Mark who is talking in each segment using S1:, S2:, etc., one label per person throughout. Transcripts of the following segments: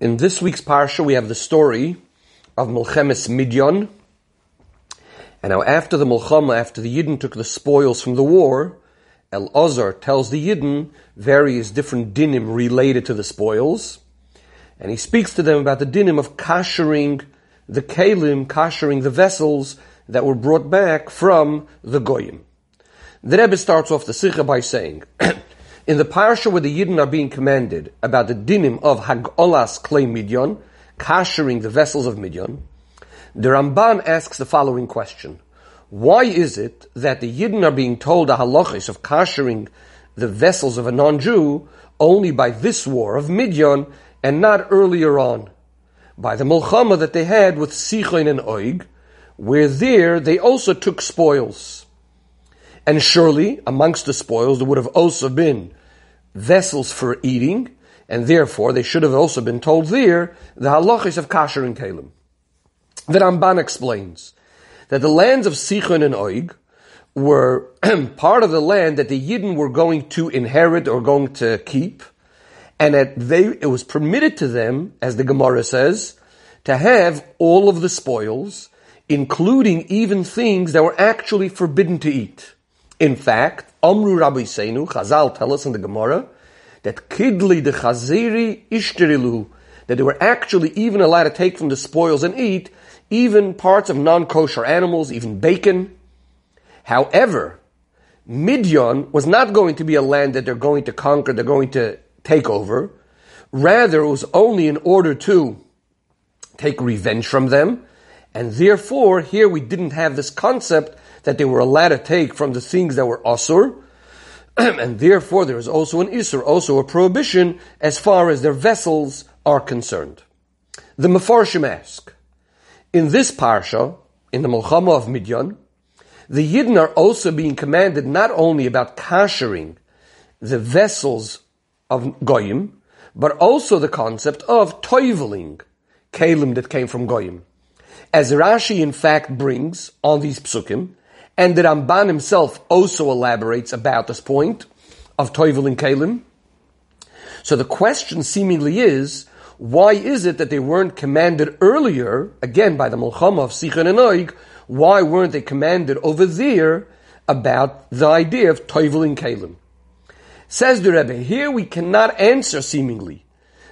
S1: In this week's parsha, we have the story of Milchemes Midyon. And now, after the Milchama, after the Yidden took the spoils from the war, Elazar tells the Yidden various different dinim related to the spoils. And he speaks to them about the dinim of kashering the kalim, kashering the vessels that were brought back from the Goyim. The Rebbe starts off the Sikha by saying, In the parsha where the Yidden are being commanded about the dinim of Hagolas Klei Midyon, kashering the vessels of Midyon, the Ramban asks the following question. Why is it that the Yidden are being told the halachis of kashering the vessels of a non-Jew only by this war of Midyon and not earlier on? By the Mulchama that they had with Sichon and Oig, where there they also took spoils. And surely, amongst the spoils, there would have also been vessels for eating, and therefore they should have also been told there the halachis of kasher and kalim. The Ramban explains that the lands of Sichon and Oig were part of the land that the Yidden were going to inherit or going to keep, and that they, it was permitted to them, as the Gemara says, to have all of the spoils, including even things that were actually forbidden to eat. In fact, Amru Raboseinu, Chazal tell us in the Gemara, that Kidli the Chaziri Ishtirilu, that they were actually even allowed to take from the spoils and eat, even parts of non-kosher animals, even bacon. However, Midian was not going to be a land that they're going to conquer, they're going to take over. Rather, it was only in order to take revenge from them. And therefore, here we didn't have this concept that they were allowed to take from the things that were asur, and therefore there is also an isur, also a prohibition as far as their vessels are concerned. The Mefarshim ask, in this parsha, in the Mulchama of Midyan, the Yidden are also being commanded not only about kashering the vessels of Goyim, but also the concept of toiveling, kalim that came from Goyim. As Rashi in fact brings on these psukim, and the Ramban himself also elaborates about this point of Toivel and Kalim. So the question seemingly is, why is it that they weren't commanded earlier, again by the Mulchama of Sichon and Oig, why weren't they commanded over there about the idea of Toivel and Kalim? Says the Rebbe, here we cannot answer seemingly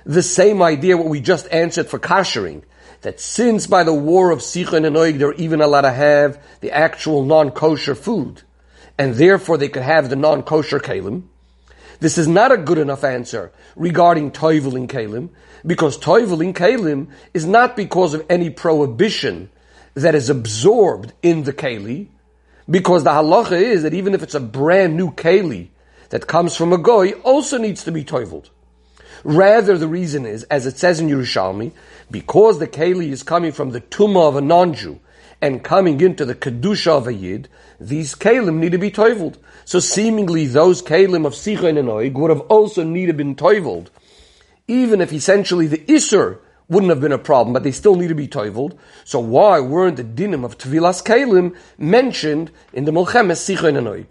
S1: the same idea what we just answered for kashering that since by the war of Sichon and Oig they're even allowed to have the actual non-kosher food, and therefore they could have the non-kosher kalim, this is not a good enough answer regarding toivel in kalim, because toivel in kalim is not because of any prohibition that is absorbed in the keli, because the halacha is that even if it's a brand new keli that comes from a goy, also needs to be toiveled. Rather, the reason is, as it says in Yerushalmi, because the keli is coming from the tumah of a non-Jew and coming into the kedusha of a yid, these kalim need to be toiveled. So seemingly those kalim of sichon and oig would have also needed been toiveled, even if essentially the isur wouldn't have been a problem, but they still need to be toiveled. So why weren't the dinim of tvilas kalim mentioned in the Mulchemes sichon and oig?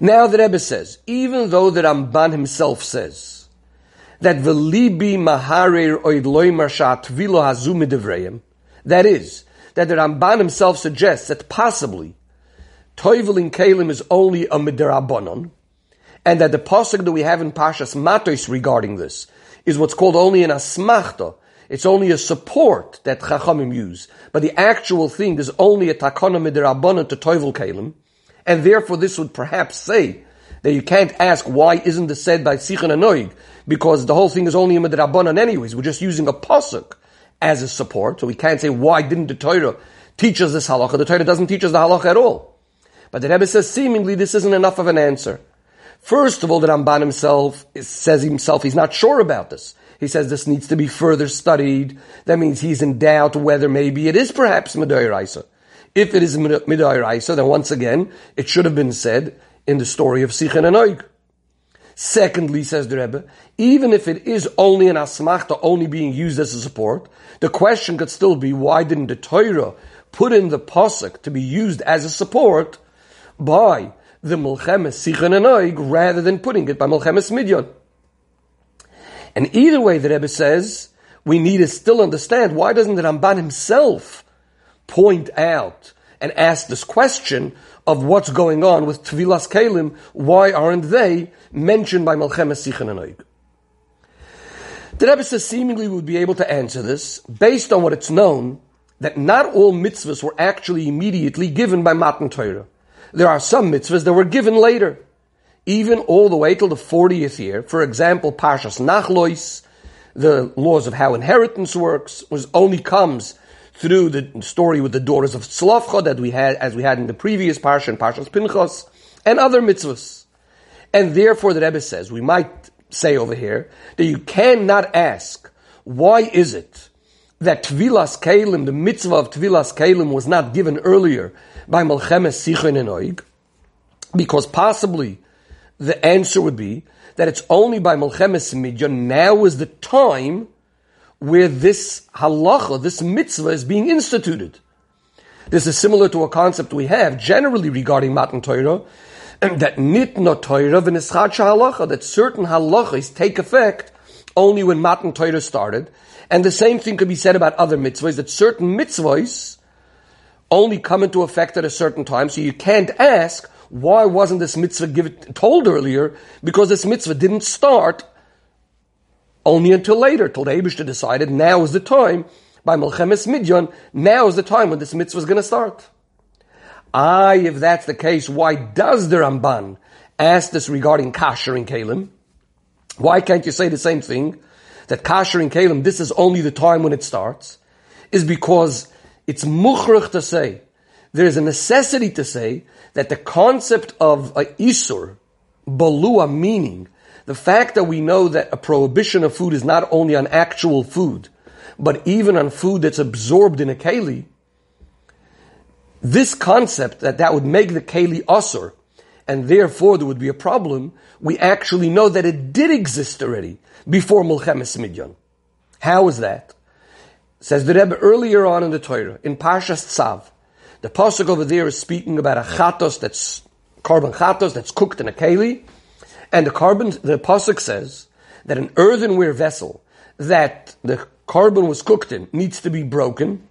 S1: Now the Rebbe says, even though the Ramban himself says that velibi maharer oid loymar vilo hazum That is, that the Ramban himself suggests that possibly toivel in kalim is only a midirabonon, and that the pasuk that we have in Pashas Matos regarding this is what's called only an asmachta. It's only a support that Chachamim use, but the actual thing is only a takana midirabonon to toivel kalim, and therefore this would perhaps say that you can't ask why isn't this said by Sichon Anoig, because the whole thing is only a Midrabanan anyways. We're just using a pasuk as a support, so we can't say why didn't the Torah teach us this halacha. The Torah doesn't teach us the halacha at all. But the Rebbe says seemingly this isn't enough of an answer. First of all, the Ramban himself says himself he's not sure about this. He says this needs to be further studied. That means he's in doubt whether maybe it is perhaps Midairaisa. If it is Midairaisa, then once again, it should have been said in the story of Sichen and Oig. Secondly, says the Rebbe, even if it is only an asmachta, only being used as a support, the question could still be, why didn't the Torah put in the pasuk to be used as a support by the Mulchemes Sichen and Oig rather than putting it by Mulchemes Midyan? And either way, the Rebbe says, we need to still understand why doesn't the Ramban himself point out and ask this question of what's going on with Tvilas Kalim, why aren't they mentioned by Melchemes Sichen and Oig? The Rebbe says seemingly would be able to answer this based on what it's known that not all mitzvahs were actually immediately given by Matan Torah. There are some mitzvahs that were given later, even all the way till the 40th year. For example, Pashas Nachlois, the laws of how inheritance works, was only comes through the story with the daughters of Tzelofchad that we had, as we had in the previous Parsha and Pashas Pinchas, and other mitzvahs. And therefore the Rebbe says, we might say over here that you cannot ask, why is it that Tvilas Kalim, the mitzvah of Tvilas Kalim was not given earlier by Melchemes Sichon and Oig? Because possibly the answer would be that it's only by Melchemes Midyan now is the time where this halacha, this mitzvah is being instituted. This is similar to a concept we have generally regarding Matan Torah, that nitna Torah v'nischadsha halacha, that certain halachas take effect only when Matan Torah started. And the same thing could be said about other mitzvahs, that certain mitzvahs only come into effect at a certain time. So you can't ask, why wasn't this mitzvah given, told earlier? Because this mitzvah didn't start only until later, till the Abishta decided now is the time, by Melchemes Midyan, now is the time when this mitzvah is going to start. Ah, if that's the case, why does the Ramban ask this regarding kasher and Kalim? Why can't you say the same thing? That kasher and Kalim, this is only the time when it starts? Is because it's mukhrach to say, there is a necessity to say that the concept of a isur, balua meaning, the fact that we know that a prohibition of food is not only on actual food, but even on food that's absorbed in a keli, this concept that that would make the keli asur, and therefore there would be a problem, we actually know that it did exist already before Mulchemes Midyan. How is that? Says the Rebbe earlier on in the Torah, in Parshas Tzav, the pasuk over there is speaking about a chatos that's korban chatos that's cooked in a keli, and the korban the pasuk says that an earthenware vessel that the korban was cooked in needs to be broken,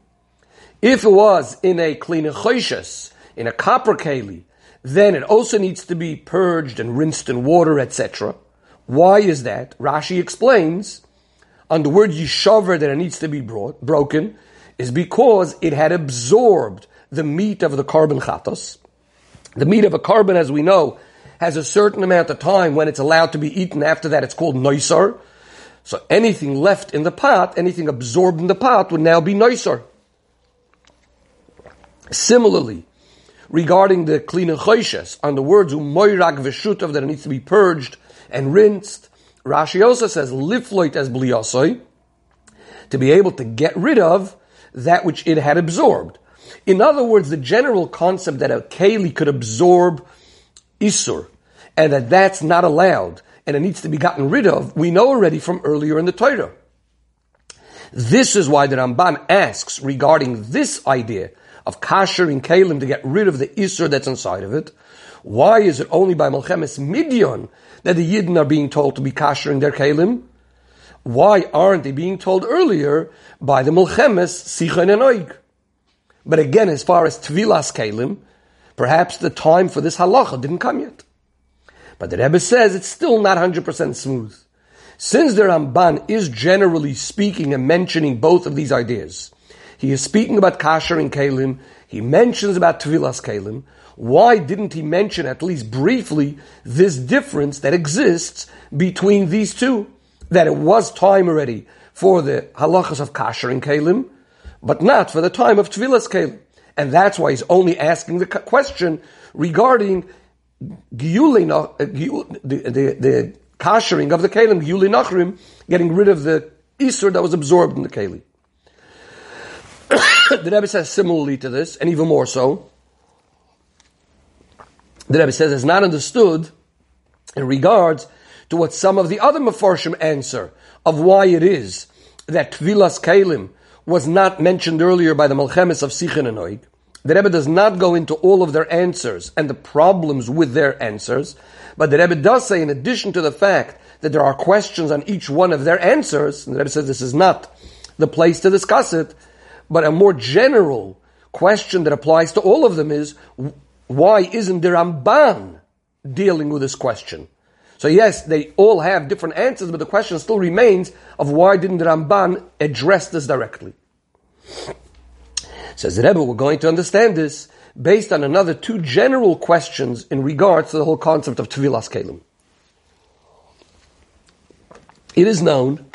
S1: if it was in a klina in a copper keli, then it also needs to be purged and rinsed in water, etc. Why is that? Rashi explains on the word yishaver that it needs to be brought, broken is because it had absorbed the meat of the korban chatos. The meat of a korban, as we know, has a certain amount of time when it's allowed to be eaten. After that, it's called noisar. So anything left in the pot, anything absorbed in the pot would now be noisar. Similarly, regarding the clean choishes, on the words umoirak v'shutav that it needs to be purged and rinsed, Rashi also says lifloit as bliyasoi, to be able to get rid of that which it had absorbed. In other words, the general concept that a keli could absorb isur, and that that's not allowed, and it needs to be gotten rid of, we know already from earlier in the Torah. This is why the Ramban asks regarding this idea of kasher in kalim to get rid of the isur that's inside of it. Why is it only by Melchemes Midyon that the Yidden are being told to be kasher in their kalim? Why aren't they being told earlier by the Melchemes Sichon and Oig? But again, as far as Tvilas kalim, perhaps the time for this halacha didn't come yet. But the Rebbe says it's still not 100% smooth. Since the Ramban is generally speaking and mentioning both of these ideas, he is speaking about kasher and kalim. He mentions about tevilas kalim. Why didn't he mention at least briefly this difference that exists between these two? That it was time already for the halachas of kasher and kalim, but not for the time of tevilas kalim. And that's why he's only asking the question regarding giyuli, uh, the, the, the kashering of the kalim, giyuli nachrim, getting rid of the isur that was absorbed in the kalim. the Rebbe says similarly to this, and even more so. The Rebbe says it's not understood in regards to what some of the other Mefarshim answer of why it is that Tvilas Kalim was not mentioned earlier by the Melchemes of Sichin and Oig. The Rebbe does not go into all of their answers and the problems with their answers, but the Rebbe does say, in addition to the fact that there are questions on each one of their answers, and the Rebbe says this is not the place to discuss it, but a more general question that applies to all of them is, why isn't the Ramban dealing with this question? So yes, they all have different answers, but the question still remains of why didn't Ramban address this directly? Says the Rebbe, we're going to understand this based on another two general questions in regards to the whole concept of Tevilas Kalim. It is known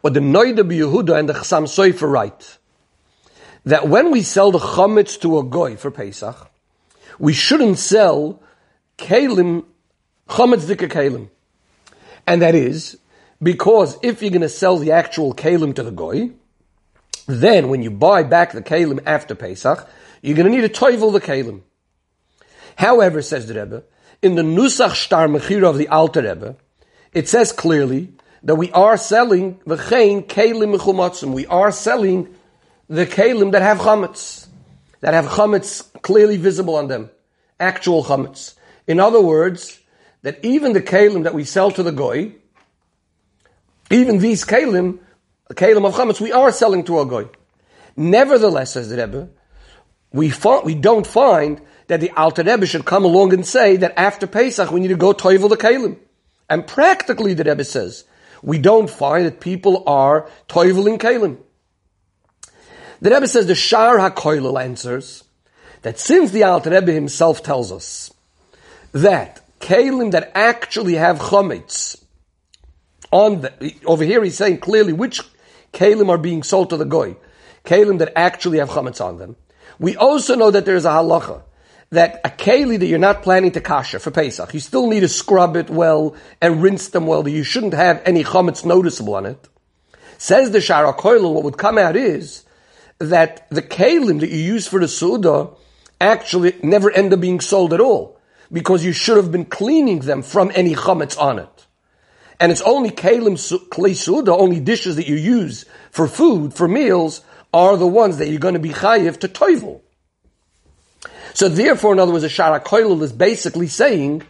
S1: what the Noida Yehuda and the Chassam Sofer write that when we sell the chametz to a goy for Pesach, we shouldn't sell kalim chametz dika kalim, and that is because if you're going to sell the actual kalim to the goy, then when you buy back the kalim after Pesach, you're going to need to toivel the kalim. However, says the Rebbe, in the Nusach Shtar Mechira of the Alter Rebbe, it says clearly that we are selling the chain kalim mechumatzim. We are selling the kalim that have chametz, that have chametz clearly visible on them, actual chametz. In other words, that even the kalim that we sell to the goy, even these kalim, kalim of chametz, we are selling to a goy. Nevertheless, says the Rebbe, we, we don't find that the Alter Rebbe should come along and say that after Pesach we need to go toivel the kalim. And practically, the Rebbe says, we don't find that people are toiveling kalim. The Rebbe says the Shar HaKoilel answers that since the Alter Rebbe himself tells us that kalim that actually have chametz on the, over here he's saying clearly which kalim are being sold to the goy, kalim that actually have chametz on them. We also know that there's a halacha that a keli that you're not planning to kasha for Pesach, you still need to scrub it well and rinse them well. That you shouldn't have any chametz noticeable on it. Says the Shar HaKoilel, what would come out is that the kalim that you use for the Suda actually never end up being sold at all because you should have been cleaning them from any chametz on it. And it's only kalim klei Suda, only dishes that you use for food, for meals, are the ones that you're going to be chayiv to toivel. So therefore, in other words, a Shar HaKoilel is basically saying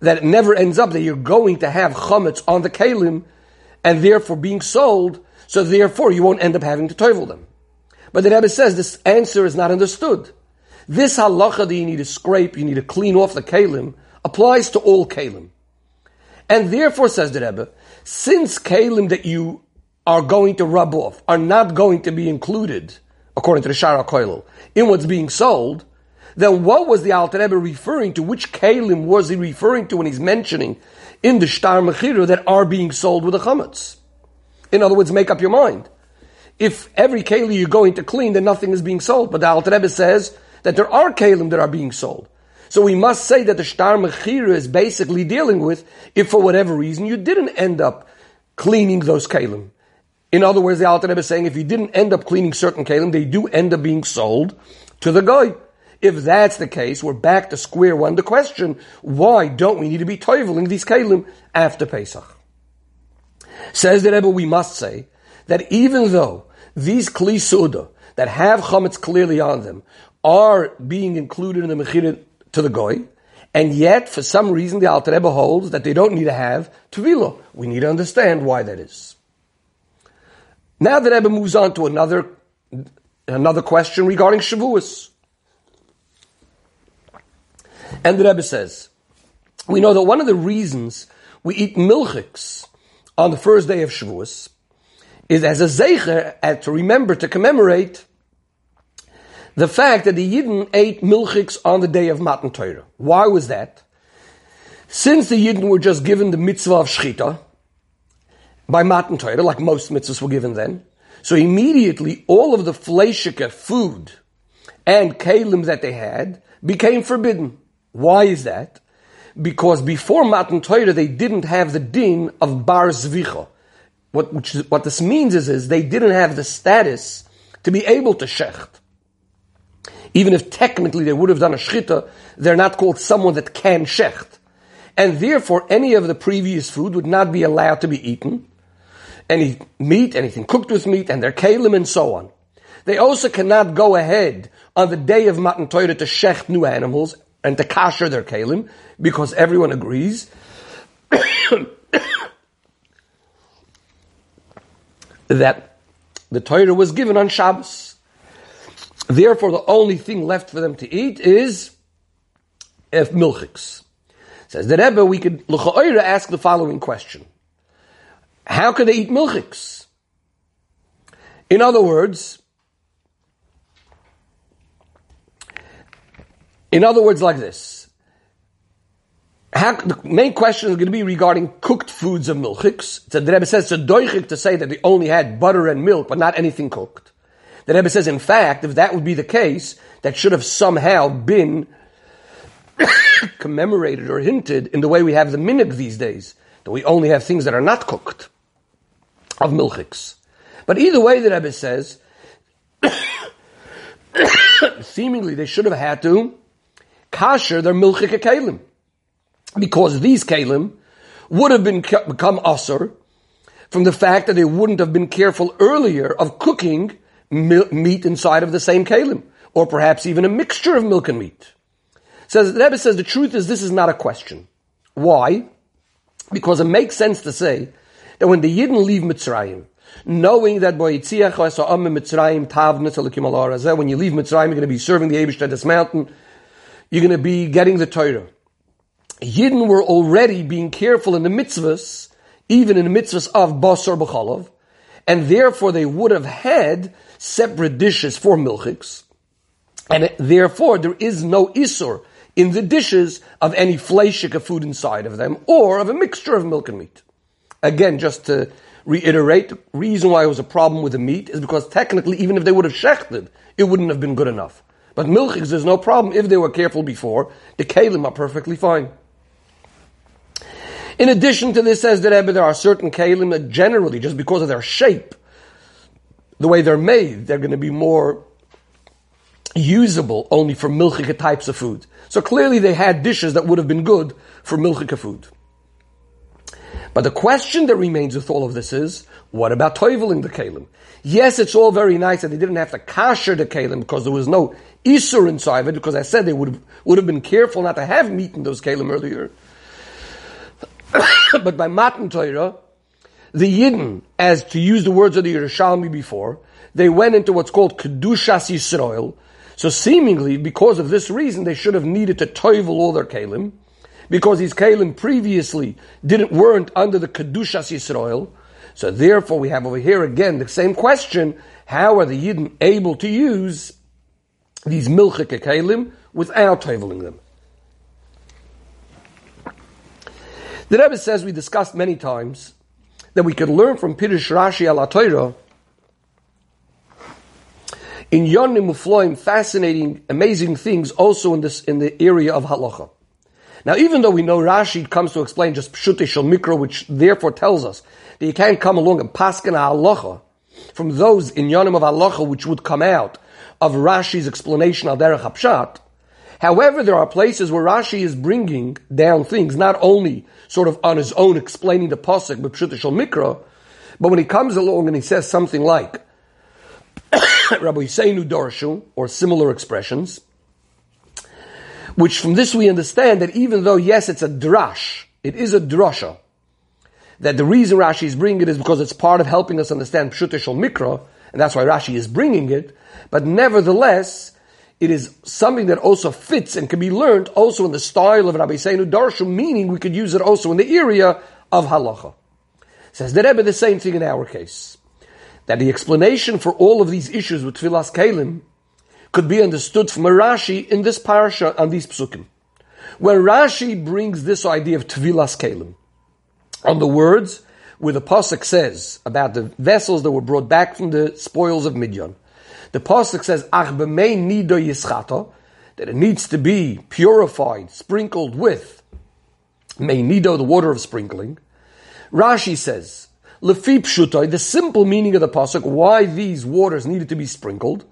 S1: that it never ends up that you're going to have chametz on the kalim and therefore being sold, so therefore you won't end up having to toivel them. But the Rebbe says this answer is not understood. This halacha that you need to scrape, you need to clean off the kalim, applies to all kalim. And therefore, says the Rebbe, since kalim that you are going to rub off are not going to be included, according to the Shar HaKoilel, in what's being sold, then what was the Alter Rebbe referring to? Which kalim was he referring to when he's mentioning in the Shtar Mechira that are being sold with the chametz? In other words, make up your mind. If every keli you're going to clean, then nothing is being sold. But the Alter Rebbe says that there are kalim that are being sold. So we must say that the Shtar Mechira is basically dealing with if for whatever reason you didn't end up cleaning those kalim. In other words, the Alter is saying if you didn't end up cleaning certain kalim, they do end up being sold to the goy. If that's the case, we're back to square one. The question, why don't we need to be toiveling these kalim after Pesach? Says the Rebbe, we must say that even though these kli suda that have chametz clearly on them are being included in the mechira to the goy, and yet for some reason the Alter Rebbe holds that they don't need to have tevila. We need to understand why that is. Now the Rebbe moves on to another another question regarding Shavuos. And the Rebbe says, we know that one of the reasons we eat milchiks on the first day of Shavuos is as a zeicher, and to remember, to commemorate the fact that the Yidden ate milchiks on the day of Matan Torah. Why was that? Since the Yidden were just given the mitzvah of Shchita by Matan Torah, like most mitzvahs were given then, so immediately all of the fleshika food and kalim that they had became forbidden. Why is that? Because before Matan Torah they didn't have the din of bar zvicha. What, which what this means is, is they didn't have the status to be able to shecht. Even if technically they would have done a shchita, they're not called someone that can shecht. And therefore, any of the previous food would not be allowed to be eaten. Any meat, anything cooked with meat, and their kalim and so on. They also cannot go ahead on the day of Matan Torah to shecht new animals and to kasher their kalim, because everyone agrees. that the Torah was given on Shabbos. Therefore, the only thing left for them to eat is if milchiks. Says the Rebbe, we could ask the following question: How could they eat milchiks? In other words, in other words, like this. How, the main question is going to be regarding cooked foods of milchiks. So the Rebbe says it's a doichik to say that they only had butter and milk, but not anything cooked. The Rebbe says, in fact, if that would be the case, that should have somehow been commemorated or hinted in the way we have the minig these days, that we only have things that are not cooked of milchiks. But either way, the Rebbe says, seemingly they should have had to kasher their milchik kalim because these kalim would have been become usr from the fact that they wouldn't have been careful earlier of cooking meat inside of the same kalim, or perhaps even a mixture of milk and meat. Says the Rebbe says the truth is this is not a question. Why? Because it makes sense to say that when the Yidden leave Mitzrayim, knowing that when you leave Mitzrayim, you're going to be serving the Abish at this mountain, you're going to be getting the Torah. Yidden were already being careful in the mitzvahs, even in the mitzvahs of Basar B'chalav, and therefore they would have had separate dishes for milchiks, and therefore there is no isur in the dishes of any fleshik food inside of them, or of a mixture of milk and meat. Again, just to reiterate, the reason why it was a problem with the meat is because technically, even if they would have shechted, it wouldn't have been good enough. But milchiks, there's no problem if they were careful before. The kalim are perfectly fine. In addition to this, says the Rebbe, there are certain kalim that generally, just because of their shape, the way they're made, they're going to be more usable only for milchika types of food. So clearly they had dishes that would have been good for milchika food. But the question that remains with all of this is, what about toiveling the kalim? Yes, it's all very nice that they didn't have to kasher the kalim because there was no isur inside of it, because I said they would have, would have been careful not to have meat in those kalim earlier. but by Matan Torah, the Yidden, as to use the words of the Yerushalmi before, they went into what's called Kedushas Yisrael. So seemingly, because of this reason, they should have needed to toivel all their kalim, because these kalim previously didn't weren't under the Kedushas Yisrael. So therefore, we have over here again the same question: How are the Yidden able to use these milchike kalim without toiveling them? The Rebbe says we discussed many times that we could learn from Pirush Rashi al Torah in Yonim Mufloim fascinating, amazing things also in this in the area of halacha. Now, even though we know Rashi comes to explain just Pshute Shel Mikra, which therefore tells us that you can't come along and paskin halacha from those in Yonim of halacha which would come out of Rashi's explanation al Derech Hapshat, However, there are places where Rashi is bringing down things, not only sort of on his own explaining the pasuk, but Shal Mikra, but when he comes along and he says something like, Rabbi Yiseinu Darshu, or similar expressions, which from this we understand that even though, yes, it's a drash, it is a drasha, that the reason Rashi is bringing it is because it's part of helping us understand Pshut Shal Mikra, and that's why Rashi is bringing it, but nevertheless, it is something that also fits and can be learned also in the style of Raboseinu Darshu, meaning we could use it also in the area of halacha. Says the Rebbe the same thing in our case. That the explanation for all of these issues with Tvilas Kalim could be understood from Rashi in this parasha on these psukim. Where Rashi brings this idea of Tvilas Kalim on the words where the Pasuk says about the vessels that were brought back from the spoils of Midian. The pasuk says, "Ach b'mei nido yischata," that it needs to be purified, sprinkled with mei nido, the water of sprinkling. Rashi says, "Lefi pshutai," the simple meaning of the pasuk, why these waters needed to be sprinkled,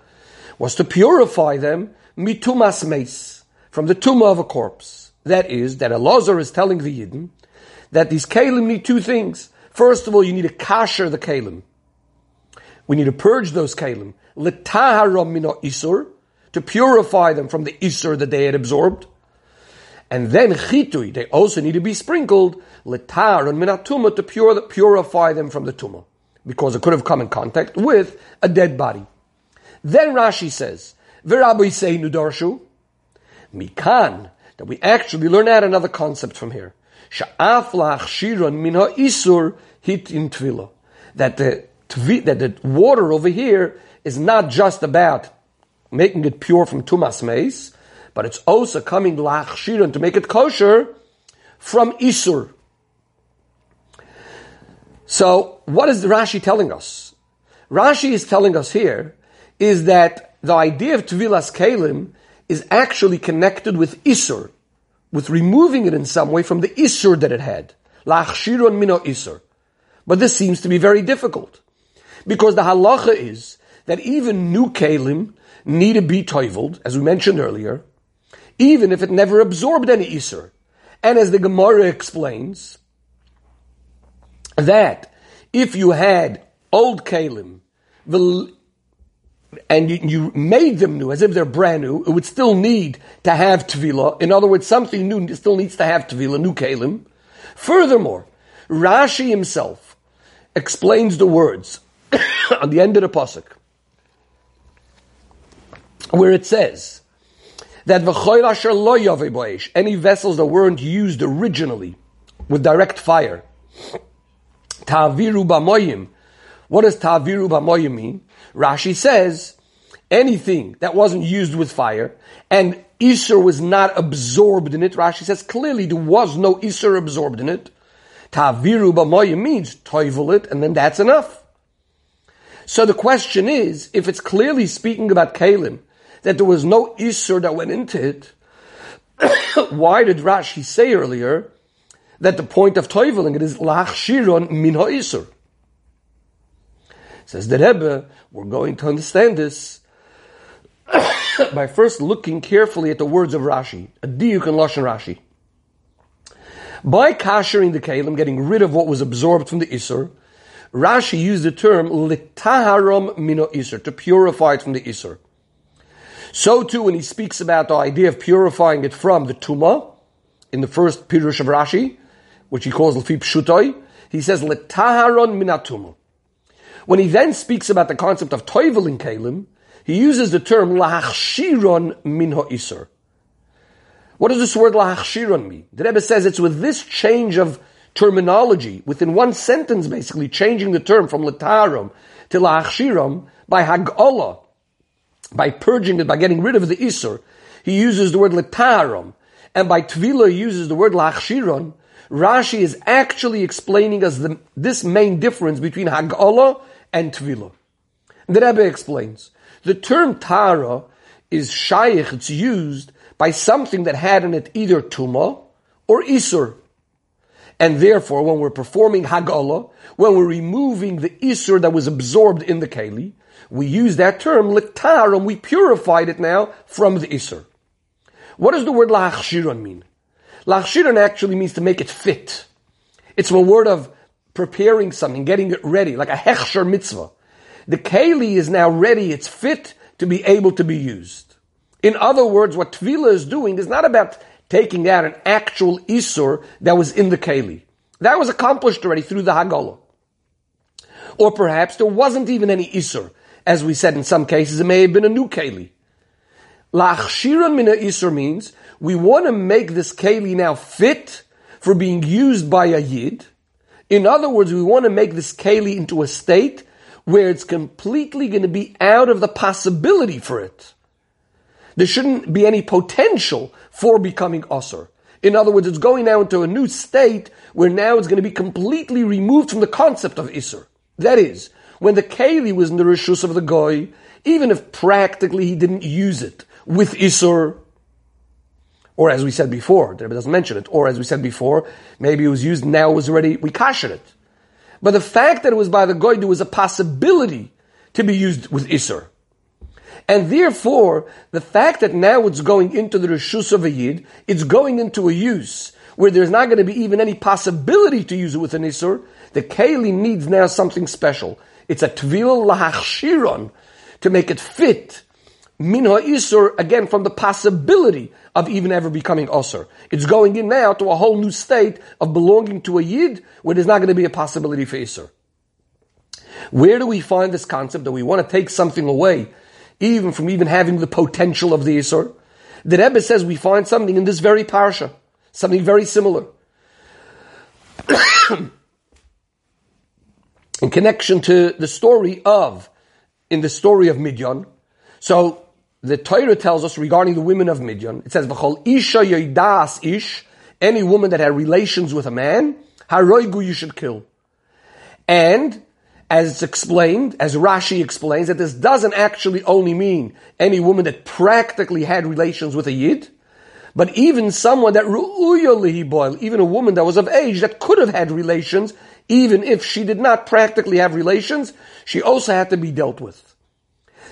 S1: was to purify them mitumas meis, from the tumah of a corpse. That is, that Elazar is telling the Yidden that these kalim need two things. First of all, you need to kasher the kalim. We need to purge those kalim isur, to purify them from the isur that they had absorbed. And then chitui, they also need to be sprinkled, l'taharon minatuma, to pure, purify them from the tumah. because it could have come in contact with a dead body. Then Rashi says, V'Rabbi say nudarshu, mikan, that we actually learn out another concept from here. Sha'af la'achshiron min ha'isur hit in tvila. That the, that the water over here is not just about making it pure from tumas meis, but it's also coming la'achshiron to make it kosher from isur. So, what is Rashi telling us? Rashi is telling us here is that the idea of Tvilas Kalim is actually connected with Isur, with removing it in some way from the Isur that it had. Lachshiron mino Isur. But this seems to be very difficult. Because the halacha is that even new Kalim need to be toiveled, as we mentioned earlier, even if it never absorbed any Isur. And as the Gemara explains, that if you had old Kalim, and you, you, made them new as if they're brand new, it would still need to have Tvila. In other words, something new still needs to have Tvila, new Kalim. Furthermore, Rashi himself explains the words on the end of the Pasuk, where it says that any vessels that weren't used originally with direct fire, Taviru b'moyim. What does Taviru b'moyim mean? Rashi says, anything that wasn't used with fire and Isser was not absorbed in it, Rashi says clearly there was no Isser absorbed in it. Taviru b'moyim means toivel it and then that's enough. So the question is, if it's clearly speaking about Kalim, that there was no Isser that went into it, why did Rashi say earlier that the point of toiveling it is lach shiron min ha'isur? Says the Rebbe, we're going to understand this by first looking carefully at the words of Rashi, a diuk and lashon Rashi. By kashering the kalim, getting rid of what was absorbed from the isur, Rashi used the term litaharom mino isur, to purify it from the isur. So too, when he speaks about the idea of purifying it from the tuma, in the first pirush of Rashi, which he calls lefi pshutoi, he says litaharon minatuma. When he then speaks about the concept of toivel in kalim, he uses the term lahachshiron minho ha'isur. What does this word lahachshiron mean? The Rebbe says it's with this change of terminology, within one sentence basically, changing the term from latarum to lahachshiram, by hag'olah, by purging it, by getting rid of the isur, he uses the word latarum, and by tvila he uses the word lahachshiron, Rashi is actually explaining us the, this main difference between Hag'olah and Tvila. The Rebbe explains, the term Tara is Shaykh, it's used by something that had in it either Tuma or Isur. And therefore, when we're performing Hagala, when we're removing the Isur that was absorbed in the Keli, we use that term, Litar, and we purified it now from the Isur. What does the word Lachshiron mean? Lachshiron actually means to make it fit. It's a word of preparing something, getting it ready, like a hechsher mitzvah. The keli is now ready, it's fit to be able to be used. In other words, what Tvila is doing is not about taking out an actual Isur that was in the keli. That was accomplished already through the Hagala. Or perhaps there wasn't even any Isur. As we said in some cases, it may have been a new keli. Lachshiran mina Isur means we want to make this keli now fit for being used by a Yid, in other words, we want to make this keli into a state where it's completely going to be out of the possibility for it. There shouldn't be any potential for becoming usr. In other words, it's going now into a new state where now it's going to be completely removed from the concept of isur. That is, when the keli was in the rishus of the goy, even if practically he didn't use it with isur, or as we said before, the Rebbe doesn't mention it, or as we said before, maybe it was used, now it was already, we kasher it. But the fact that it was by the Goy, there was a possibility to be used with Isser. And therefore, the fact that now it's going into the Rishus of a Yid, it's going into a use where there's not going to be even any possibility to use it with an Isur, the Keli needs now something special. It's a Tvil Lahachshiron to make it fit Minha Isur, again, from the possibility of even ever becoming Osir. It's going in now to a whole new state of belonging to a Yid where there's not going to be a possibility for Isur. Where do we find this concept that we want to take something away, even from even having the potential of the Isur? The Rebbe says we find something in this very parsha, something very similar. in connection to the story of, in the story of Midian. So, the Torah tells us regarding the women of Midian, it says, V'chol isha yoidas ish, any woman that had relations with a man, haroigu you should kill. And, as it's explained, as Rashi explains, that this doesn't actually only mean any woman that practically had relations with a Yid, but even someone that ru'uya even a woman that was of age that could have had relations, even if she did not practically have relations, she also had to be dealt with.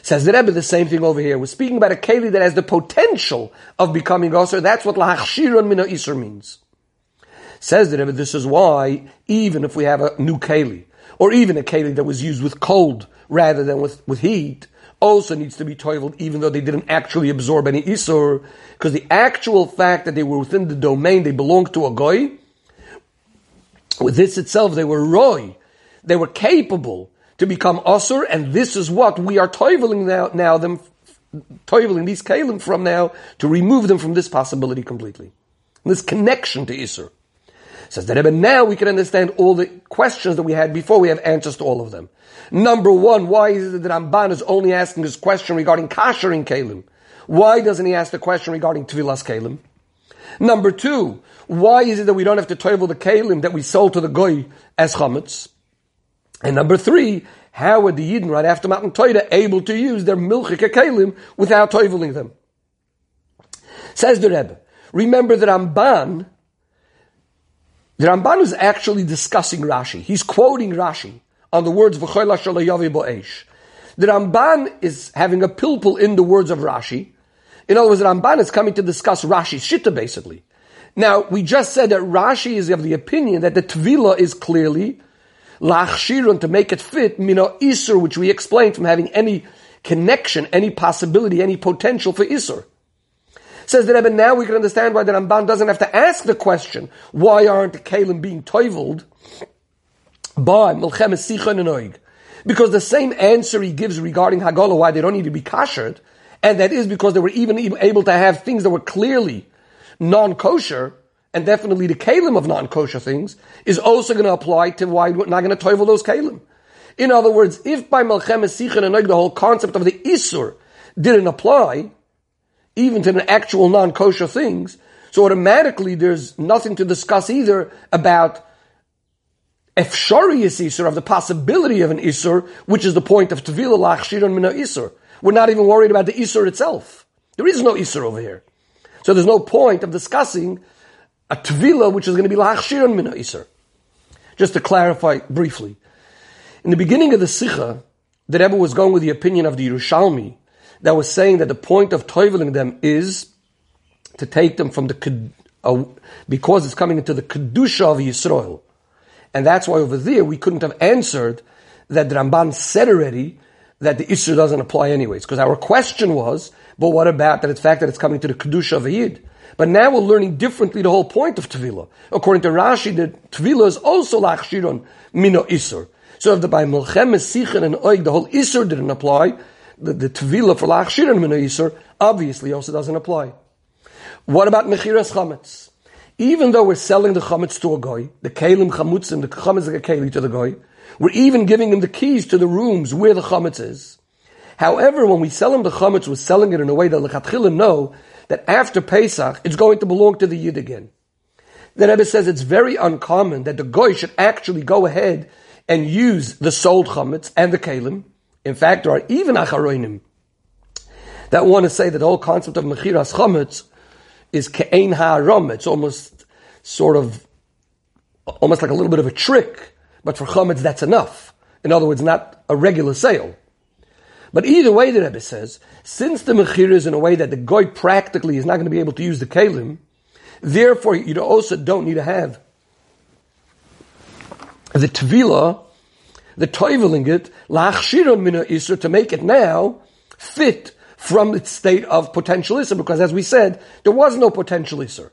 S1: Says the Rebbe the same thing over here. We're speaking about a keli that has the potential of becoming osir. That's what lahachshiron mina isur means. Says the Rebbe, this is why even if we have a new keli, or even a keli that was used with cold rather than with, with heat, also needs to be toiveled, even though they didn't actually absorb any isur, because the actual fact that they were within the domain, they belonged to a goy. With this itself, they were roy. They were capable to become Asur, and this is what we are toiveling now, now them, toiveling these kalim from now to remove them from this possibility completely. This connection to Isur. Says the Rebbe, now we can understand all the questions that we had before, we have answers to all of them. Number one, why is it that Ramban is only asking this question regarding kasher in kalim? Why doesn't he ask the question regarding Tvilas kalim? Number two, why is it that we don't have to toivel the kalim that we sold to the goy as chametz? And number three, how were the Yidden right after Matan Torah able to use their milchik kalim without toiveling them? Says the Rebbe, remember that Ramban, the Ramban is actually discussing Rashi. He's quoting Rashi on the words shalayavi bo'esh. The Ramban is having a pilpul in the words of Rashi. In other words, the Ramban is coming to discuss Rashi's shitta basically. Now, we just said that Rashi is of the opinion that the Tvila is clearly lachshirun to make it fit mino isur, which we explained from having any connection, any possibility, any potential for isur. Says the Rebbe, now we can understand why the Ramban doesn't have to ask the question, why aren't the Kalim being toiveled by Melchemes Sichon and? Because the same answer he gives regarding Hagolah, why they don't need to be kashered, and that is because they were even able to have things that were clearly non-kosher, and definitely the kalim of non-kosher things, is also going to apply to why we're not going to toivel those kalim. In other words, if by Melchemes Sichon and the whole concept of the Isur didn't apply, even to the actual non-kosher things, so automatically there's nothing to discuss either about efsharius Isur, of the possibility of an Isur, which is the point of Tevila Lachshir Mina Isur. We're not even worried about the Isur itself. There is no Isur over here. So there's no point of discussing a tvila which is going to be lachshiran min iser. Just to clarify briefly, in the beginning of the Sikha, the Rebbe was going with the opinion of the Yerushalmi that was saying that the point of toiveling them is to take them from the uh, because it's coming into the kedusha of Yisrael, and that's why over there we couldn't have answered that the Ramban said already that the Isser doesn't apply anyways. Because our question was, but what about that? It's fact that it's coming to the kedusha of a Yid. But now we're learning differently the whole point of Tevila. According to Rashi, the Tevila is also Lachshiron Mino Isur. So if the by Melchemes, Sichen, and Oig, the whole Isur didn't apply, the, the Tevila for Lachshiron Mino Isur obviously also doesn't apply. What about Mechiras Chametz? Even though we're selling the chametz to a goy, the kalim chamutzim, the chametz like keli to the goy, we're even giving him the keys to the rooms where the chametz is. However, when we sell him the chametz, we're selling it in a way that lechatchilim know that after Pesach, it's going to belong to the Yid again. The Rebbe says it's very uncommon that the Goy should actually go ahead and use the sold chametz and the kalim. In fact, there are even acharoinim that want to say that the whole concept of mechiras chametz is ke'ein ha'aram. It's almost sort of, almost like a little bit of a trick, but for chametz that's enough. In other words, not a regular sale. But either way, the Rebbe says, since the mechir is in a way that the goy practically is not going to be able to use the kalim, therefore you also don't need to have the tvila, the toiveling it, lachshiron mina isra, to make it now fit from its state of potential isra, because as we said, there was no potential isra.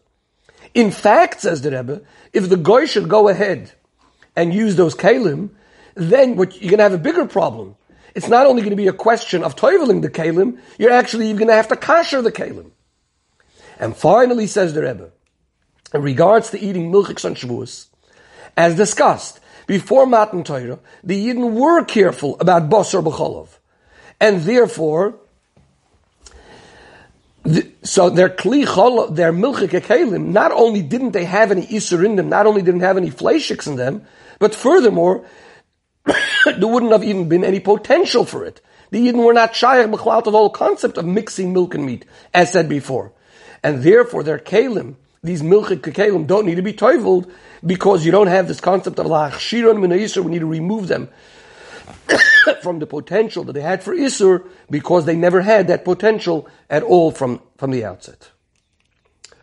S1: In fact, says the Rebbe, if the goy should go ahead and use those kalim, then what, you're going to have a bigger problem. It's not only going to be a question of toiveling the kalim, you're actually even going to have to kasher the kalim. And finally, says the Rebbe, in regards to eating milchiks on Shavuos, as discussed, before Matan Torah, the Yidden were careful about Basar B'cholov. And therefore, the, so their kli chol, their milchik kalim, not only didn't they have any isur in them, not only didn't have any fleishiks in them, but furthermore, there wouldn't have even been any potential for it. The Yidden were not shy of the whole concept of mixing milk and meat, as said before. And therefore their kalim, these milchik kalim, don't need to be toiveled because you don't have this concept of la'achshiron min we need to remove them from the potential that they had for Isur because they never had that potential at all from, from the outset.